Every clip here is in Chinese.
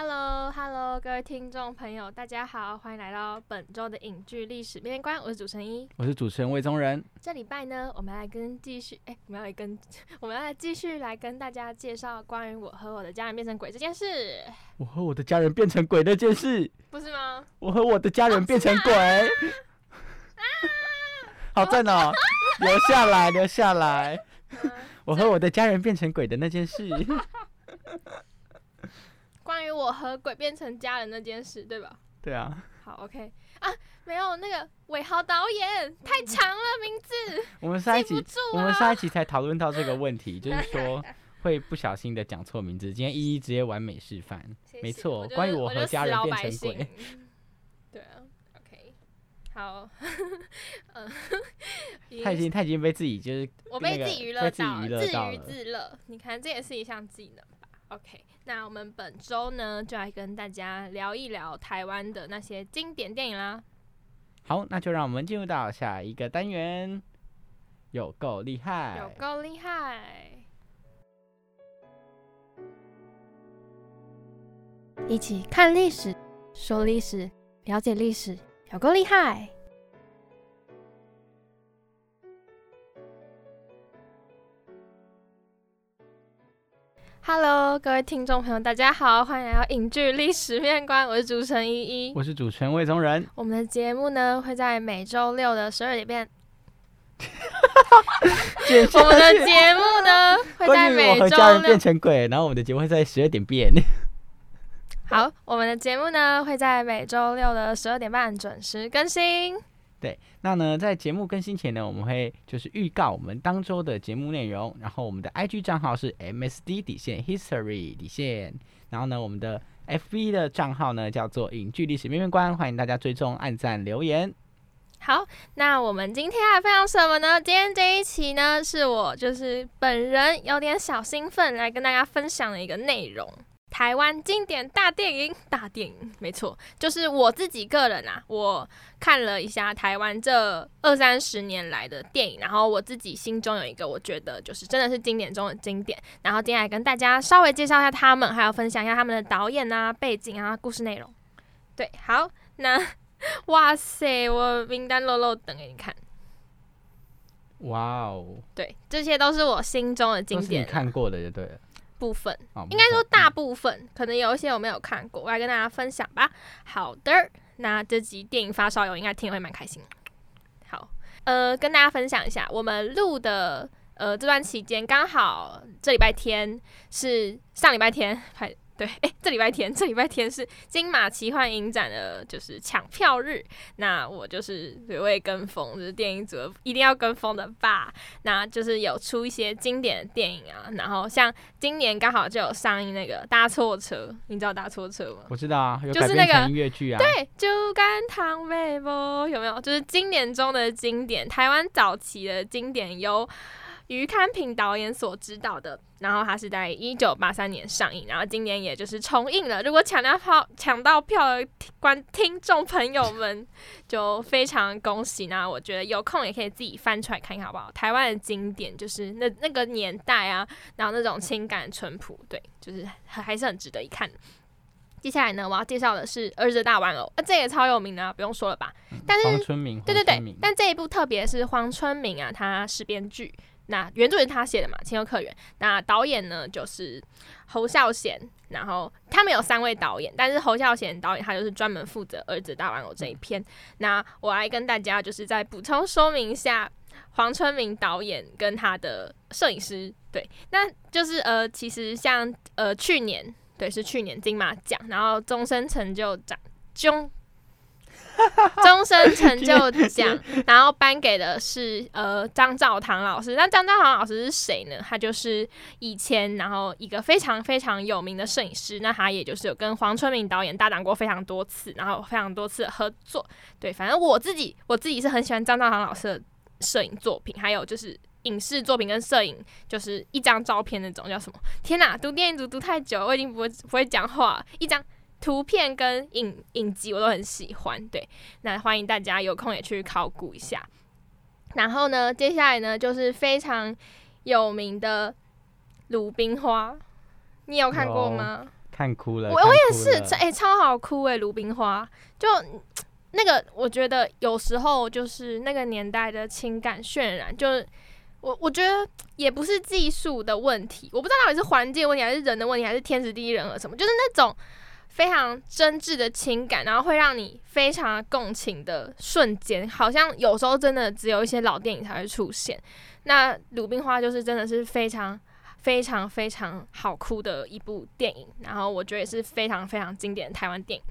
Hello Hello，各位听众朋友，大家好，欢迎来到本周的影剧历史面面观，我是主持人一。我是主持人魏宗仁。这礼拜呢，我们来跟继续，哎、我们要来跟，我们要来继续来跟大家介绍关于我和我的家人变成鬼这件事，我和我的家人变成鬼那件事，不是吗？我和我的家人变成鬼，啊 好赞哦！留下来，留下来。嗯 我和我的家人变成鬼的那件事，关于我和鬼变成家人那件事，对吧？对啊，好，OK 啊，没有那个伟豪导演太长了名字，我们上一集记不住我们啊。上一集才讨论到这个问题，就是说 会不小心的讲错名字。今天依依直接完美示范，没错关于我和家人变成鬼。对啊，OK，好，嗯，他已经他已经被自己就是我被自己娱乐到自娱自乐。你看，这也是一项技能吧？OK，那我们本周呢，就来跟大家聊一聊台湾的那些经典电影啦。好，那就让我们进入到下一个单元，有够厉害有害。够厉害！一起看历史，说历史，了解历史，有够厉害！Hello，各位听众朋友，大家好，欢迎来到影剧历史面观，我是主持人依依。我是主持人魏宗仁，我们的节目呢会在每周六的十二点变，接我们的节目呢会在每周六变成鬼，然后我们的节目会在十二点变。好，我们的节目呢会在每周六的十二点半准时更新。对那呢，在节目更新前呢，我们会就是预告我们当周的节目内容，然后我们的 IG 账号是 MSD 底线 History 底线，然后呢，我们的 FB 的账号呢叫做影剧历史面面观，欢迎大家追踪、按赞、留言。好，那我们今天要分享什么呢？今天这一期呢，是我就是本人有点小兴奋来跟大家分享的一个内容。台湾经典大电影，大电影，没错，就是我自己个人啊，我看了一下台湾这二三十年来的电影，然后我自己心中有一个我觉得就是真的是经典中的经典，然后今天来跟大家稍微介绍一下他们，还有分享一下他们的导演啊、背景啊、故事内容。对，好，那哇塞，我名单漏漏等给你看。哇哦，对，这些都是我心中的经典你典看过的就对了。部分，哦应该说大部分，可能有一些我没有看过，我来跟大家分享吧。好的，那这集电影发烧友应该听了会蛮开心。好，呃，跟大家分享一下，我们录的呃这段期间刚好这礼拜天是上礼拜天，还对，哎、这礼拜天，这礼拜天是金马奇幻影展的，就是抢票日。那我就是我也跟风，就是电影组一定要跟风的吧。那就是有出一些经典的电影啊，然后像今年刚好就有上映那个《搭错车》，你知道《搭错车》吗？我知道啊，有就是那个音乐剧啊。对，猪肝汤贝波有没有？就是经典中的经典，台湾早期的经典，由于堪平导演所指导的。然后它是在一九八三年上映，然后今年也就是重映了。如果抢到票抢到票的观听众朋友们，就非常恭喜那我觉得有空也可以自己翻出来看看，好不好？台湾的经典就是那那个年代啊，然后那种情感淳朴，对，就是还还是很值得一看。接下来呢，我要介绍的是《儿子的大玩偶》，啊，这也超有名的、啊，不用说了吧？但是黄春明，对对对但这一部特别是黄春明啊，他是编剧，那原著是他写的嘛，《情有可原》。那导演呢就是侯孝贤，然后他们有三位导演，但是侯孝贤导演他就是专门负责《儿子大玩偶》这一篇。那我来跟大家就是再补充说明一下。黄春明导演跟他的摄影师，对，那就是呃，其实像呃去年，对，是去年金马奖，然后终身成就奖，终 终身成就奖，然后颁给的是呃张兆堂老师。那张兆堂老师是谁呢？他就是以前然后一个非常非常有名的摄影师。那他也就是有跟黄春明导演搭档过非常多次，然后非常多次合作。对，反正我自己我自己是很喜欢张兆堂老师的摄影作品，还有就是影视作品跟摄影，就是一张照片那种叫什么？天哪，读电影读读太久，我已经不会不会讲话，一张。图片跟影影集我都很喜欢，对，那欢迎大家有空也去考古一下。然后呢，接下来呢就是非常有名的《鲁冰花》，你有看过吗？看哭了，我我也是，哎、超好哭哎、鲁冰花》就那个，我觉得有时候就是那个年代的情感渲染，就是我我觉得也不是技术的问题，我不知道到底是环境问题，还是人的问题，还是天时地利人和什么，就是那种。非常真挚的情感，然后会让你非常共情的瞬间，好像有时候真的只有一些老电影才会出现。那《鲁冰花》就是真的是非常非常非常好哭的一部电影，然后我觉得也是非常非常经典的台湾电影。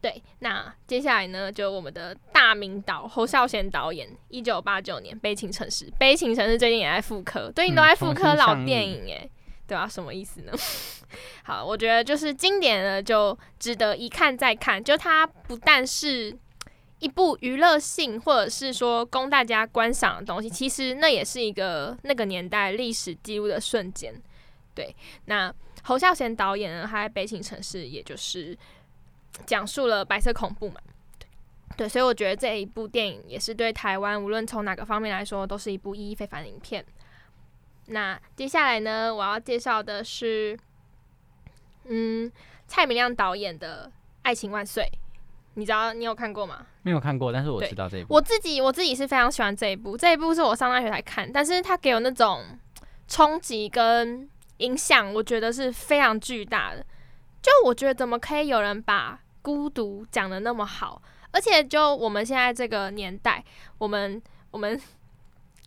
对，那接下来呢，就我们的大名导侯孝贤导演，一九八九年《悲情城市》，《悲情城市》最近也在复刻，最近都在复刻老电影，诶。对啊，什么意思呢？好，我觉得就是经典的就值得一看再看。就它不但是一部娱乐性或者是说供大家观赏的东西，其实那也是一个那个年代历史记录的瞬间。对，那侯孝贤导演呢，他在《悲情城市》也就是讲述了白色恐怖嘛。对，所以我觉得这一部电影也是对台湾无论从哪个方面来说，都是一部意义非凡的影片。那接下来呢，我要介绍的是，嗯，蔡明亮导演的《爱情万岁》，你知道你有看过吗？没有看过，但是我知道这一部。我自己我自己是非常喜欢这一部，这一部是我上大学才看，但是它给我那种冲击跟影响，我觉得是非常巨大的。就我觉得怎么可以有人把孤独讲的那么好，而且就我们现在这个年代，我们我们。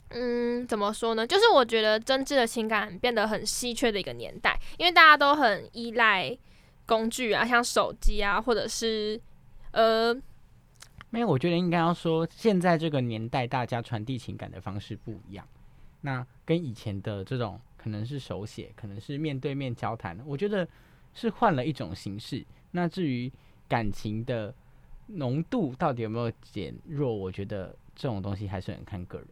嗯，怎么说呢？就是我觉得真挚的情感变得很稀缺的一个年代，因为大家都很依赖工具啊，像手机啊，或者是呃，没有，我觉得应该要说，现在这个年代大家传递情感的方式不一样，那跟以前的这种可能是手写，可能是面对面交谈，我觉得是换了一种形式。那至于感情的浓度到底有没有减弱，我觉得这种东西还是很看个人。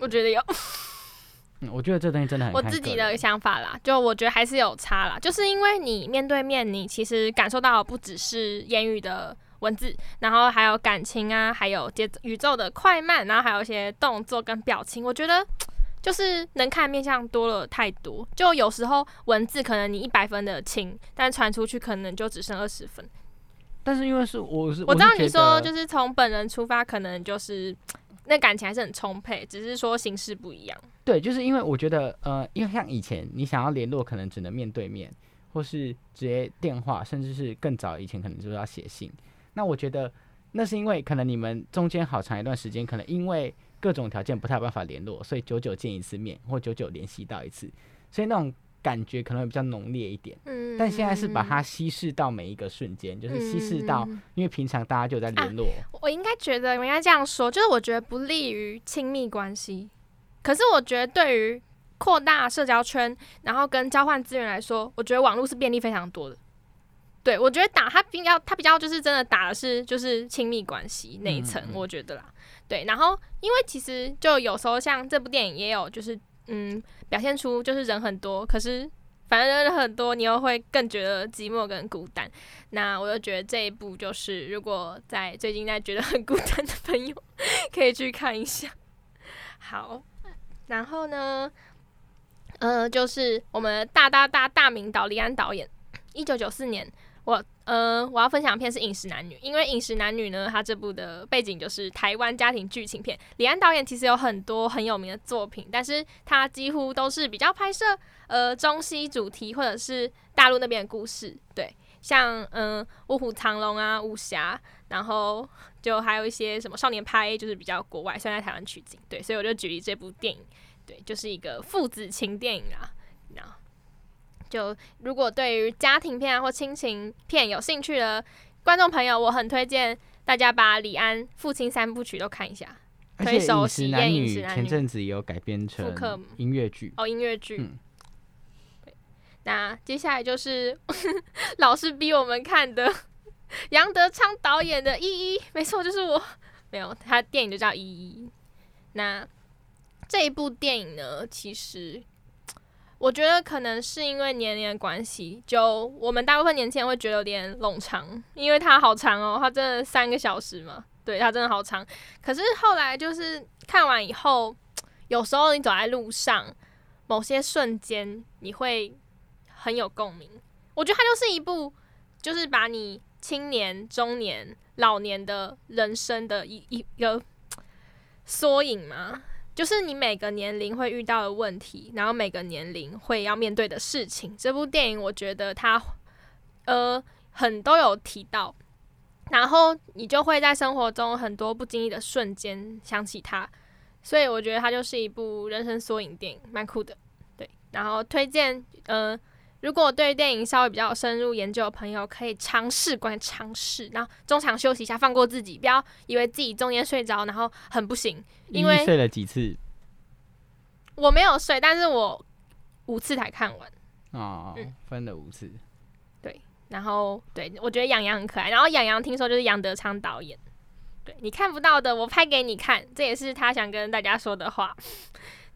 我觉得有，嗯，我觉得这东西真的很我自己的想法啦，就我觉得还是有差啦，就是因为你面对面，你其实感受到不只是言语的文字，然后还有感情啊，还有节宇宙的快慢，然后还有一些动作跟表情，我觉得就是能看面相多了太多，就有时候文字可能你一百分的情，但传出去可能就只剩二十分。但是因为是我是我知道你说就是从本人出发，可能就是。那感情还是很充沛，只是说形式不一样。对，就是因为我觉得，呃，因为像以前你想要联络，可能只能面对面，或是直接电话，甚至是更早以前可能就是要写信。那我觉得那是因为可能你们中间好长一段时间，可能因为各种条件不太有办法联络，所以久久见一次面，或久久联系到一次，所以那种。感觉可能会比较浓烈一点，嗯，但现在是把它稀释到每一个瞬间，就是稀释到，因为平常大家就在联络。我应该觉得，我应该这样说，就是我觉得不利于亲密关系，可是我觉得对于扩大社交圈，然后跟交换资源来说，我觉得网络是便利非常多的。对我觉得打它比较，它比较就是真的打的是就是亲密关系那一层，我觉得啦。对，然后因为其实就有时候像这部电影也有就是。嗯，表现出就是人很多，可是反正人很多，你又会更觉得寂寞跟孤单。那我就觉得这一部就是，如果在最近在觉得很孤单的朋友，可以去看一下。好，然后呢，呃，就是我们大大大大名导李安导演，一九九四年我呃，我要分享片是《饮食男女》，因为《饮食男女》呢，它这部的背景就是台湾家庭剧情片。李安导演其实有很多很有名的作品，但是他几乎都是比较拍摄呃中西主题或者是大陆那边的故事。对，像嗯《卧虎藏龙》啊，武侠，然后就还有一些什么少年派，就是比较国外，虽然在台湾取景。对，所以我就举例这部电影，对，就是一个父子情电影啦。就如果对于家庭片啊或亲情片有兴趣的观众朋友，我很推荐大家把李安父亲三部曲都看一下。而且《推手饮食男女前阵子也有改编成音乐剧，哦，音乐剧。嗯，那接下来就是 老师逼我们看的 杨德昌导演的《一一》，没错，就是我。没有，他电影就叫《一一》。那这一部电影呢，其实我觉得可能是因为年龄的关系，就我们大部分年轻人会觉得有点冗长，因为它好长哦，它真的三个小时嘛，对，它真的好长。可是后来就是看完以后，有时候你走在路上，某些瞬间你会很有共鸣。我觉得它就是一部，就是把你青年、中年、老年的人生的一一个 缩影嘛。就是你每个年龄会遇到的问题，然后每个年龄会要面对的事情。这部电影我觉得它呃很都有提到，然后你就会在生活中很多不经意的瞬间想起它，所以我觉得它就是一部人生缩影电影，蛮酷的。对，然后推荐呃，如果对电影稍微比较有深入研究的朋友，可以尝试关尝试，然后中场休息一下，放过自己，不要以为自己中间睡着，然后很不行。因为一睡了几次我没有睡，但是我五次才看完。哦嗯，分了五次。对然后对我觉得杨洋很可爱，然后杨洋听说就是杨德昌导演，对你看不到的我拍给你看，这也是他想跟大家说的话。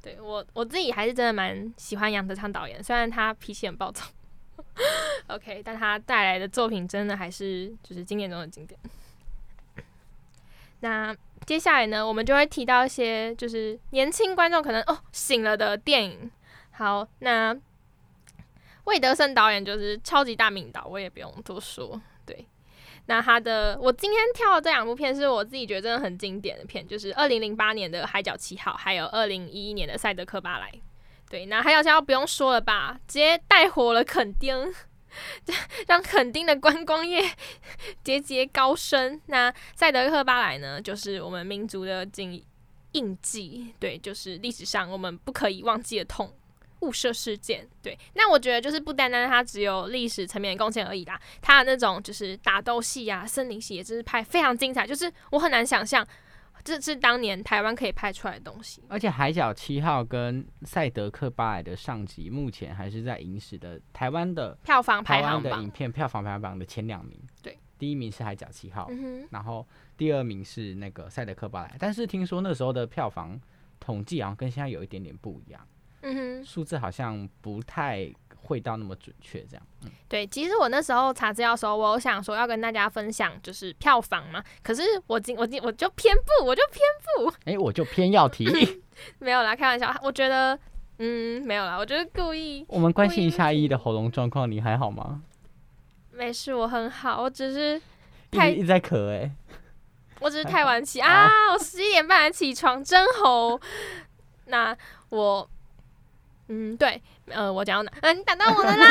对我我自己还是真的蛮喜欢杨德昌导演，虽然他脾气很暴躁，OK，但他带来的作品真的还是就是经典中的经典。那接下来呢，我们就会提到一些就是年轻观众可能哦醒了的电影。好，那魏德胜导演就是超级大名导，我也不用多说。那他的我今天挑的这两部片是我自己觉得真的很经典的片，就是二零零八年的《海角七号》，还有二零一一年的《赛德克巴莱》。对，那海角七号不用说了吧，直接带火了垦丁，让垦丁的观光业节节高升。那赛德克巴莱呢，就是我们民族的印印记，对，就是历史上我们不可以忘记的痛。雾社事件，对，那我觉得就是不单单它只有历史层面的贡献而已啦，它的那种就是打斗戏啊、森林戏，也真是拍非常精彩，就是我很难想象这是当年台湾可以拍出来的东西。而且《海角七号》跟《赛德克巴莱》的上集，目前还是在影史的台湾的票房排行榜的影，片票房排行榜的前两名。对，第一名是《海角七号》，嗯，然后第二名是那个《赛德克巴莱》，但是听说那时候的票房统计好像跟现在有一点点不一样，嗯哼，数字好像不太会到那么准确，这样。嗯，对，其实我那时候查资料的时候，我有想说要跟大家分享就是票房嘛，可是我今我今我就偏不，我就偏不 哎、我就偏要提，没有啦，开玩笑，我觉得嗯没有啦，我觉得故意我们关心一下一的喉咙状况，你还好吗？没事，我很好，我只是一太直一直在咳、哎，我只是太晚起啊！我十一点半才起床，真吼。那我，嗯，对，呃，我讲到哪？嗯、你打到我了啦！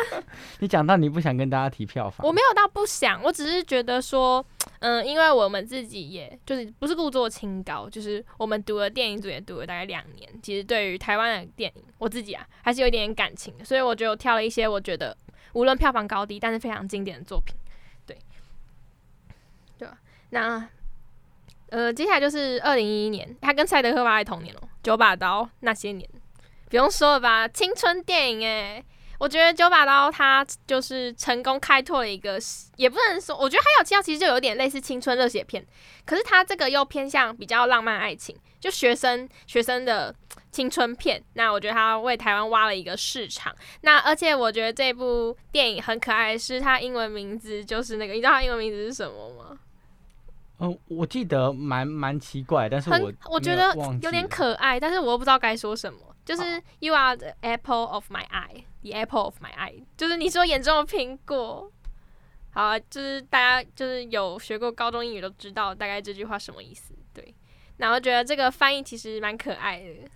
你讲到你不想跟大家提票房，我没有到不想，我只是觉得说，嗯、因为我们自己也就是不是故作清高，就是我们读了电影组也读了大概两年，其实对于台湾的电影，我自己啊还是有一点点感情的，所以我觉得我挑了一些我觉得无论票房高低，但是非常经典的作品，对，对吧？那呃，接下来就是二零一一年，他跟赛德克巴莱同年哦，九把刀那些年，不用说了吧，青春电影哎。我觉得九把刀它就是成功开拓了一个，也不能说，我觉得还有七号其实就有点类似青春热血片，可是它这个又偏向比较浪漫爱情，就学生学生的青春片。那我觉得它为台湾挖了一个市场。那而且我觉得这部电影很可爱是，它英文名字就是那个，你知道它英文名字是什么吗？嗯、我记得蛮蛮奇怪，但是很我我觉得有点可爱，但是我又不知道该说什么。就是 You are the apple of my eye, the apple of my eye，就是你是我眼中的苹果。好啊，就是大家就是有学过高中英语都知道大概这句话什么意思，对。然后觉得这个翻译其实蛮可爱的。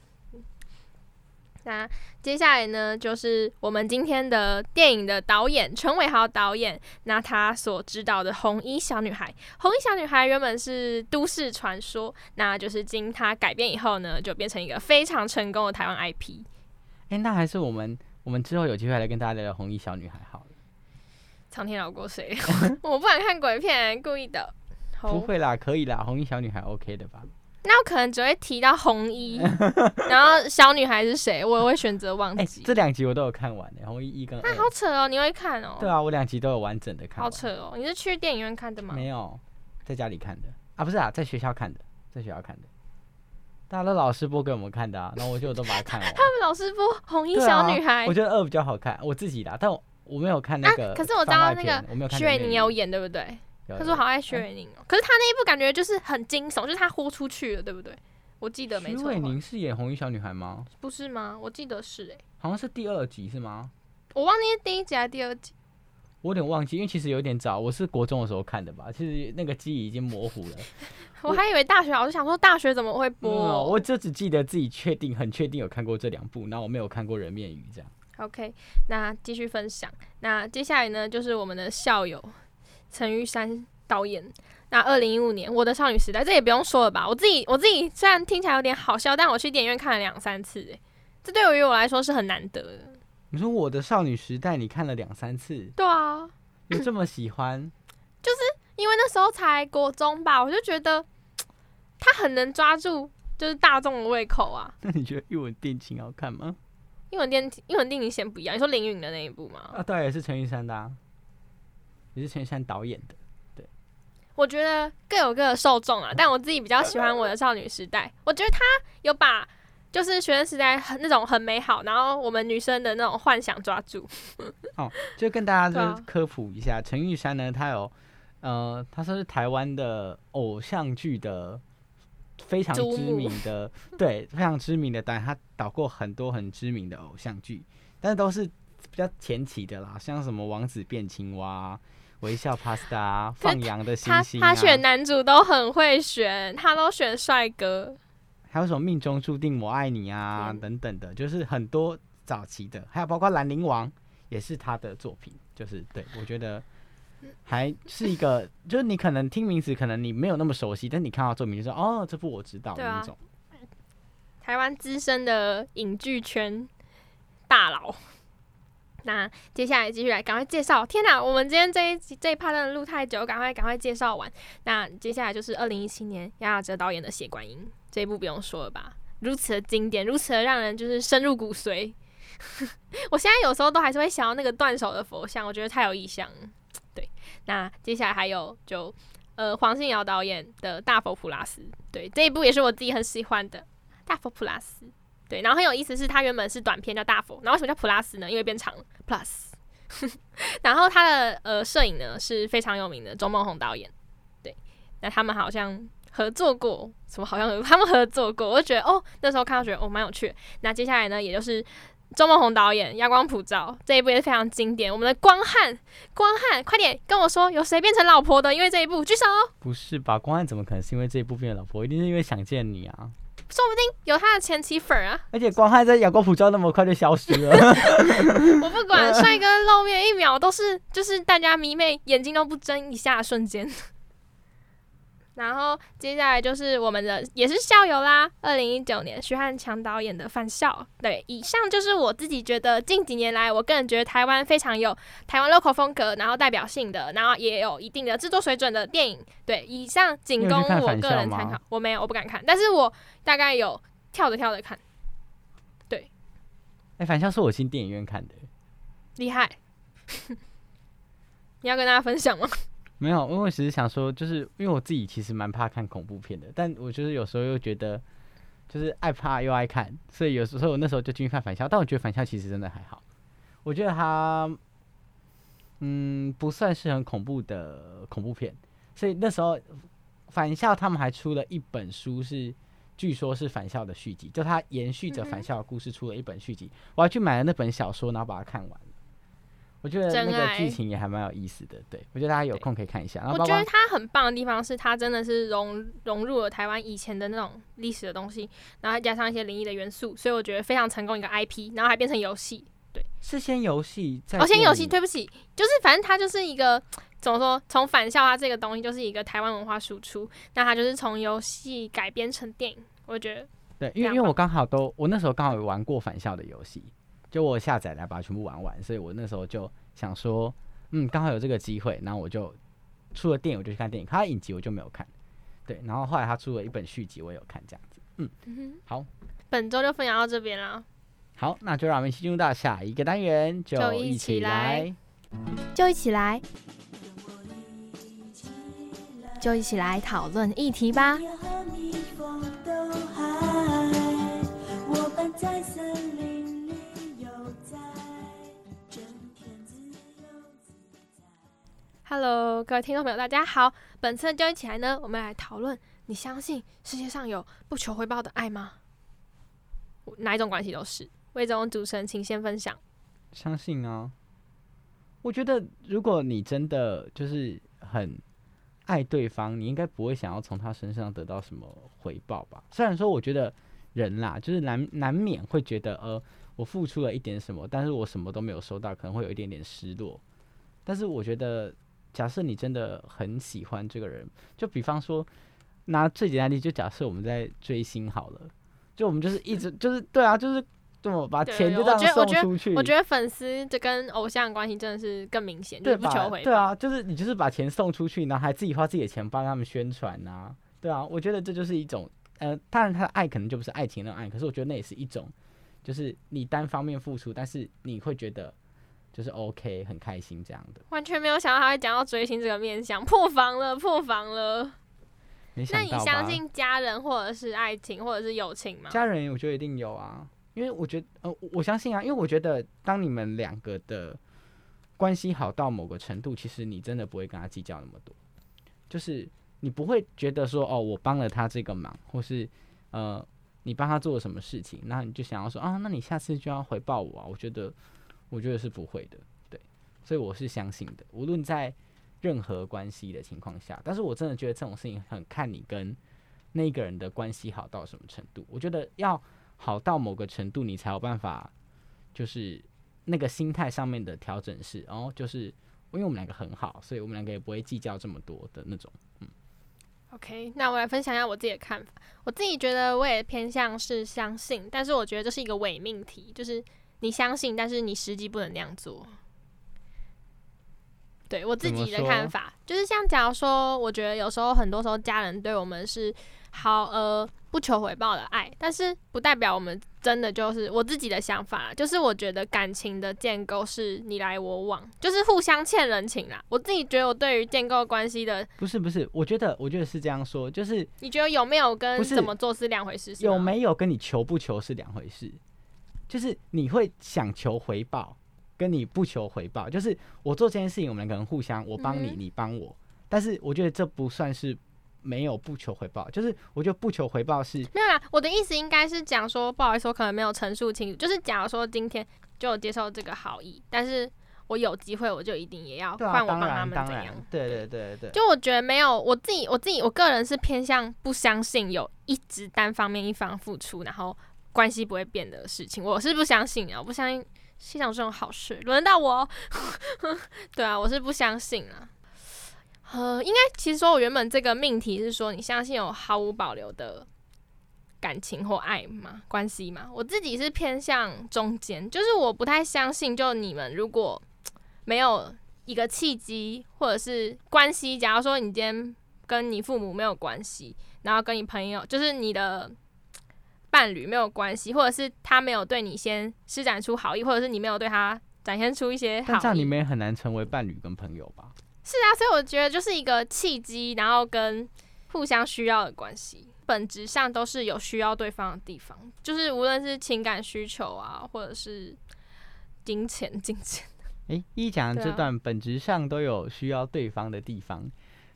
嗯那接下来呢，就是我们今天的电影的导演陈伟豪导演，那他所指导的《红衣小女孩》，《红衣小女孩》原本是都市传说，那就是经他改编以后呢，就变成一个非常成功的台湾 IP。哎、那还是我们我们之后有机会来跟大家聊聊红衣小女孩好了。苍天饶过谁？我不敢看鬼片，故意的。不会啦，可以啦，红衣小女孩 OK 的吧？那我可能只会提到红衣，然后小女孩是谁，我也会选择忘哎、记。这两集我都有看完的，红衣一跟那二。好扯哦，你会看哦？对啊，我两集都有完整的看。好扯哦！你是去电影院看的吗？没有，在家里看的啊，不是啊，在学校看的，在学校看的。大家都老师播给我们看的啊，然后我就都把它看完。他们老师播《红衣小女孩我》觉得二比较好看，我自己的，但我我没有看那个、啊，可是我知道那个我没有看薛伟宁有有，演，对不对？有他说好爱薛伟宁哦，可是他那一部感觉就是很惊悚，就是他豁出去了，对不对？我记得没错的话，伟宁是演红衣小女孩吗？不是吗？我记得是诶，好像是第二集是吗？我忘记是第一集还是第二集。我有点忘记，因为其实有点早，我是国中的时候看的吧，其实那个记忆已经模糊了。我还以为大学，我就想说大学怎么会播？有我就只记得自己确定很确定有看过这两部，然后我没有看过《人面鱼》这样。OK，那继续分享。那接下来呢，就是我们的校友陈玉山导演。那二零一五年《我的少女时代》，这也不用说了吧？我自己我自己虽然听起来有点好笑，但我去电影院看了两三次，诶，这对于我来说是很难得的。你说我的少女时代你看了两三次，对啊，有这么喜欢？就是因为那时候才国中吧，我就觉得他很能抓住就是大众的胃口啊。那你觉得《一吻定情》好看吗？英文电英文电影先不一样，你说林允的那一部吗？啊，对，也是陈玉珊的、啊，也是陈玉珊导演的。对我觉得各有各的受众啊，但我自己比较喜欢我的少女时代。我觉得他有把就是学生时代很那种很美好，然后我们女生的那种幻想抓住。就跟大家科普一下，陈玉珊呢，她有呃，她说是台湾的偶像剧的非常知名的，对，非常知名的导演，她导过很多很知名的偶像剧，但是都是比较前期的啦，像什么《王子变青蛙》、微笑 Pasta 啊、放羊的星他星啊，他选男主都很会选，他都选帅哥。还有什么命中注定我爱你啊天等等的，就是很多早期的，还有包括兰陵王也是他的作品，就是对我觉得还是一个，就是你可能听名字可能你没有那么熟悉，但你看到作品就说哦，这部我知道的那种。台湾资深的影剧圈大佬。那接下来继续来赶快介绍。天哪，我们今天这一集这一趴真的录太久，赶快赶快介绍完。那接下来就是二零一七年杨雅哲导演的《血观音》这一部不用说了吧？如此的经典，如此的让人就是深入骨髓。我现在有时候都还是会想到那个断手的佛像，我觉得太有意象了。对，那接下来还有就呃黄信尧导演的《大佛普拉斯》，对这一部也是我自己很喜欢的。大佛普拉斯，对，然后很有意思是，它原本是短片叫大佛，然后为什么叫 Plus 呢？因为变长了 plus。然后他的呃摄影呢是非常有名的周梦红导演，对，那他们好像合作过，什么好像他们合作过，我就觉得哦，那时候看到觉得哦蛮有趣。那接下来呢，也就是周梦红导演《阳光普照》这一部也是非常经典。我们的光汉，光汉，快点跟我说，有谁变成老婆的？因为这一部举手，不是吧？光汉怎么可能是因为这一部变老婆？一定是因为想见你啊！说不定有他的前妻粉啊。而且光汉在阳光普照那么快就消失了，我不管，帅哥露面一秒都是，就是大家迷妹眼睛都不睁一下的瞬间。然后接下来就是我们的也是校友啦，二零一九年徐汉强导演的《返校》。对，以上就是我自己觉得近几年来，我个人觉得台湾非常有台湾 local 风格，然后代表性的，然后也有一定的制作水准的电影。对，以上仅供我个人参考。我没有，我不敢看，但是我大概有跳着跳着看，对哎、返校是我进电影院看的，厉害。你要跟大家分享吗？没有，因为我只是想说，就是因为我自己其实蛮怕看恐怖片的，但我就是有时候又觉得，就是爱怕又爱看，所以有时候我那时候就进去看返校，但我觉得返校其实真的还好，我觉得它，嗯，不算是很恐怖的恐怖片，所以那时候返校他们还出了一本书是。据说是返校的续集，就他延续着返校的故事出了一本续集，我还去买了那本小说，然后把它看完。我觉得那个剧情也还蛮有意思的。对，我觉得大家有空可以看一下。我觉得它很棒的地方是，它真的是融融入了台湾以前的那种历史的东西，然后加上一些灵异的元素，所以我觉得非常成功一个 IP，然后还变成游戏。对是先游戏再哦，先游戏，对不起，就是反正它就是一个怎么说，从返校它这个东西就是一个台湾文化输出，那它就是从游戏改编成电影，我觉得对，因为因为我刚好都我那时候刚好有玩过返校的游戏，就我下载来把它全部玩完，所以我那时候就想说，嗯，刚好有这个机会，然后我就出了电影我就去看电影，他的影集我就没有看，对，然后后来他出了一本续集我也有看这样子，嗯，好。本周就分享到这边啦。好，那就让我们一起进入到下一个单元，就就一一起来。就一起来，就一起来讨论议题吧。Hello，各位听众朋友，大家好。本次的就一起来呢，我们来讨论：你相信世界上有不求回报的爱吗？哪一种关系都是。魏总主持人，请先分享。相信啊，我觉得如果你真的就是很爱对方，你应该不会想要从他身上得到什么回报吧？虽然说，我觉得人啦，就是难难免会觉得，呃，我付出了一点什么，但是我什么都没有收到，可能会有一点点失落。但是我觉得，假设你真的很喜欢这个人，就比方说拿最简单的例子，就假设我们在追星好了，就我们就是一直 就是对啊，就是这么把钱就这样送出去。我觉得粉丝这跟偶像关系真的是更明显，就对不求回报。对啊，就是你就是把钱送出去，然后还自己花自己的钱帮他们宣传呐、对啊，我觉得这就是一种呃，当然他的爱可能就不是爱情那种爱，可是我觉得那也是一种，就是你单方面付出，但是你会觉得就是 OK 很开心这样的。完全没有想到他会讲到追星这个面向，破防了，破防了。那你？相信家人或者是爱情或者是友情吗？家人，我觉得一定有啊，因为我觉得呃，我相信啊，因为我觉得当你们两个的关系好到某个程度，其实你真的不会跟他计较那么多，就是你不会觉得说哦，我帮了他这个忙，或是呃，你帮他做了什么事情，那你就想要说啊，那你下次就要回报我啊。我觉得，我觉得是不会的，对，所以我是相信的，无论在任何关系的情况下，但是我真的觉得这种事情很看你跟那个人的关系好到什么程度。我觉得要好到某个程度，你才有办法，就是那个心态上面的调整是，然后就是因为我们两个很好，所以我们两个也不会计较这么多的那种。嗯 OK，那我来分享一下我自己的看法。我自己觉得我也偏向是相信，但是我觉得这是一个伪命题，就是你相信，但是你实际不能那样做。对我自己的看法，就是像假如说，我觉得有时候很多时候家人对我们是好呃不求回报的爱，但是不代表我们真的就是我自己的想法，就是我觉得感情的建构是你来我往，就是互相欠人情啦。我自己觉得我对于建构关系的，不是不是，我觉得我觉得是这样说，就是你觉得有没有跟怎么做是两回事？是有？没有跟你求不求是两回事，就是你会想求回报，跟你不求回报，就是我做这件事情，我们两个人互相，我帮你，你帮我，但是我觉得这不算是没有不求回报，就是我觉得不求回报是没有啦，我的意思应该是讲说，不好意思，我可能没有陈述清楚。就是假如说今天就有接受这个好意，但是我有机会，我就一定也要换我当帮他们怎样。，对对对对，就我觉得没有，我自己我自己我个人是偏向不相信有一直单方面一方付出，然后关系不会变的事情，我是不相信啊，我不相信世上这种好事，轮到我，对啊，我是不相信啊。呃，应该其实说，我原本这个命题是说，你相信有毫无保留的感情或爱吗？关系吗？我自己是偏向中间，就是我不太相信，就你们如果没有一个契机或者是关系，假如说你今天跟你父母没有关系，然后跟你朋友就是你的伴侣没有关系，或者是他没有对你先施展出好意，或者是你没有对他展现出一些好意但这样你，们也很难成为伴侣跟朋友吧？是啊，所以我觉得就是一个契机，然后跟互相需要的关系，本质上都是有需要对方的地方，就是无论是情感需求啊，或者是金钱、金钱。诶，一讲这段本质上都有需要对方的地方，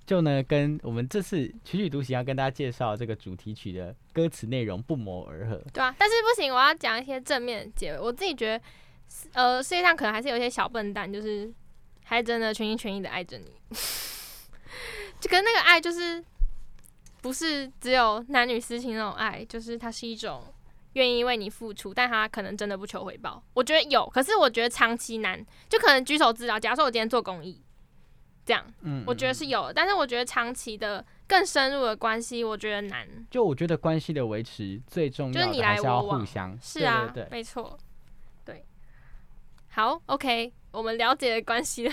就呢跟我们这次曲曲独行要跟大家介绍这个主题曲的歌词内容不谋而合。对啊，但是不行，我要讲一些正面的结尾。我自己觉得呃，世界上可能还是有一些小笨蛋，就是还真的全心全意的爱着你，就跟那个爱就是不是只有男女私情那种爱，就是它是一种愿意为你付出，但他可能真的不求回报。我觉得有，可是我觉得长期难，就可能举手之劳。假如说我今天做公益，这样嗯，我觉得嗯是有的，但是我觉得长期的更深入的关系，我觉得难。就我觉得关系的维持最重要就是你来要的还是要我往互相，是啊，没错，对。好，OK，我们了解了关系的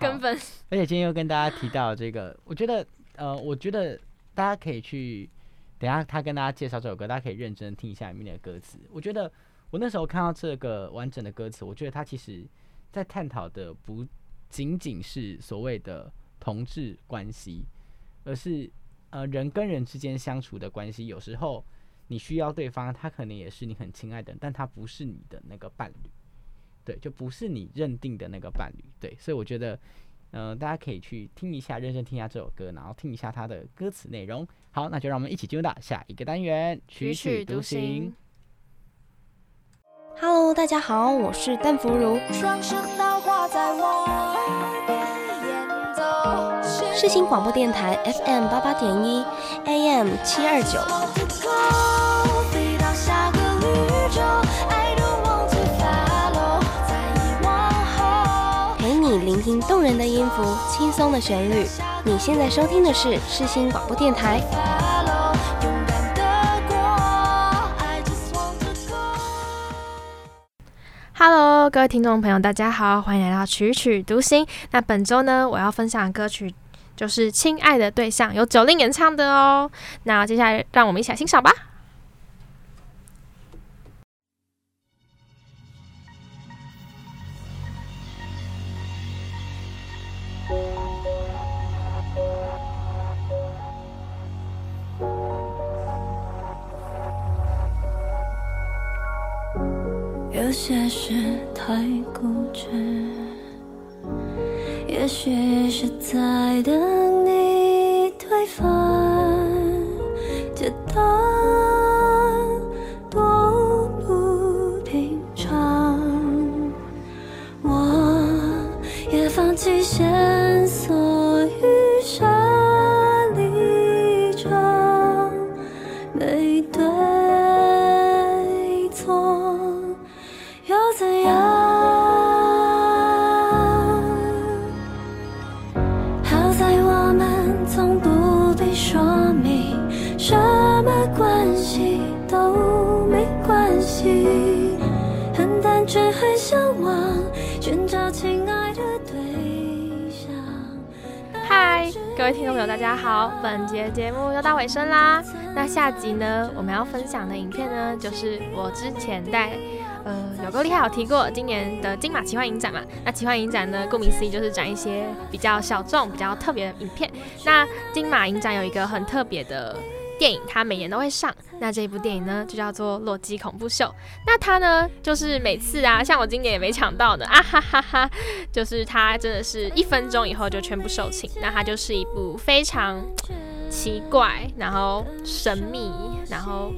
根本。而且今天又跟大家提到这个，我觉得呃，我觉得大家可以去，等下他跟大家介绍这首歌，大家可以认真听一下里面的歌词。我觉得我那时候看到这个完整的歌词，我觉得他其实在探讨的不仅仅是所谓的同志关系，而是呃人跟人之间相处的关系。有时候你需要对方，他可能也是你很亲爱的人，但他不是你的那个伴侣。对，就不是你认定的那个伴侣，对，所以我觉得，嗯、大家可以去听一下，认真听一下这首歌，然后听一下它的歌词内容。好，那就让我们一起进入到下一个单元，曲曲独行。Hello，大家好，我是邓福如。双声道挂在我新广播电台 FM 八八点一，AM 七二九。陪你聆听动人的音符，轻松的旋律。你现在收听的是世新广播电台。Hello，各位听众朋友，大家好，欢迎来到曲曲独行。那本周呢，我要分享歌曲就是《亲爱的对象》，由九令演唱的哦。那接下来让我们一起来欣赏吧。有些事太固执，也许是在等各位听众朋友，大家好！本节节目又到尾声啦。那下集呢，我们要分享的影片呢，就是我之前在呃有够厉害有提过今年的金马奇幻影展嘛。那奇幻影展呢，顾名思义就是展一些比较小众、比较特别的影片。那金马影展有一个很特别的。电影它每年都会上，那这一部电影呢就叫做《洛基恐怖秀》。那它呢就是每次啊，像我今年也没抢到的啊哈哈哈，就是它真的是一分钟以后就全部售罄。那它就是一部非常奇怪，然后神秘，然后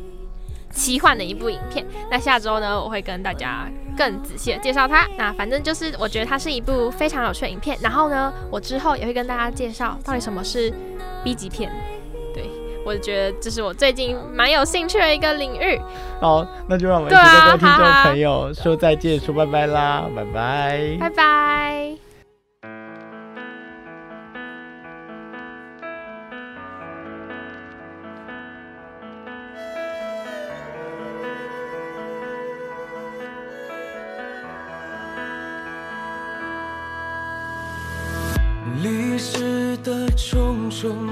奇幻的一部影片。那下周呢，我会跟大家更仔细的介绍它。那反正就是我觉得它是一部非常有趣的影片。然后呢，我之后也会跟大家介绍到底什么是 B 级片。对我觉得这是我最近蛮有兴趣的一个领域。好，那就让我们一对啊起跟听众朋友说再见，说拜拜啦，拜拜。拜拜。历史的重重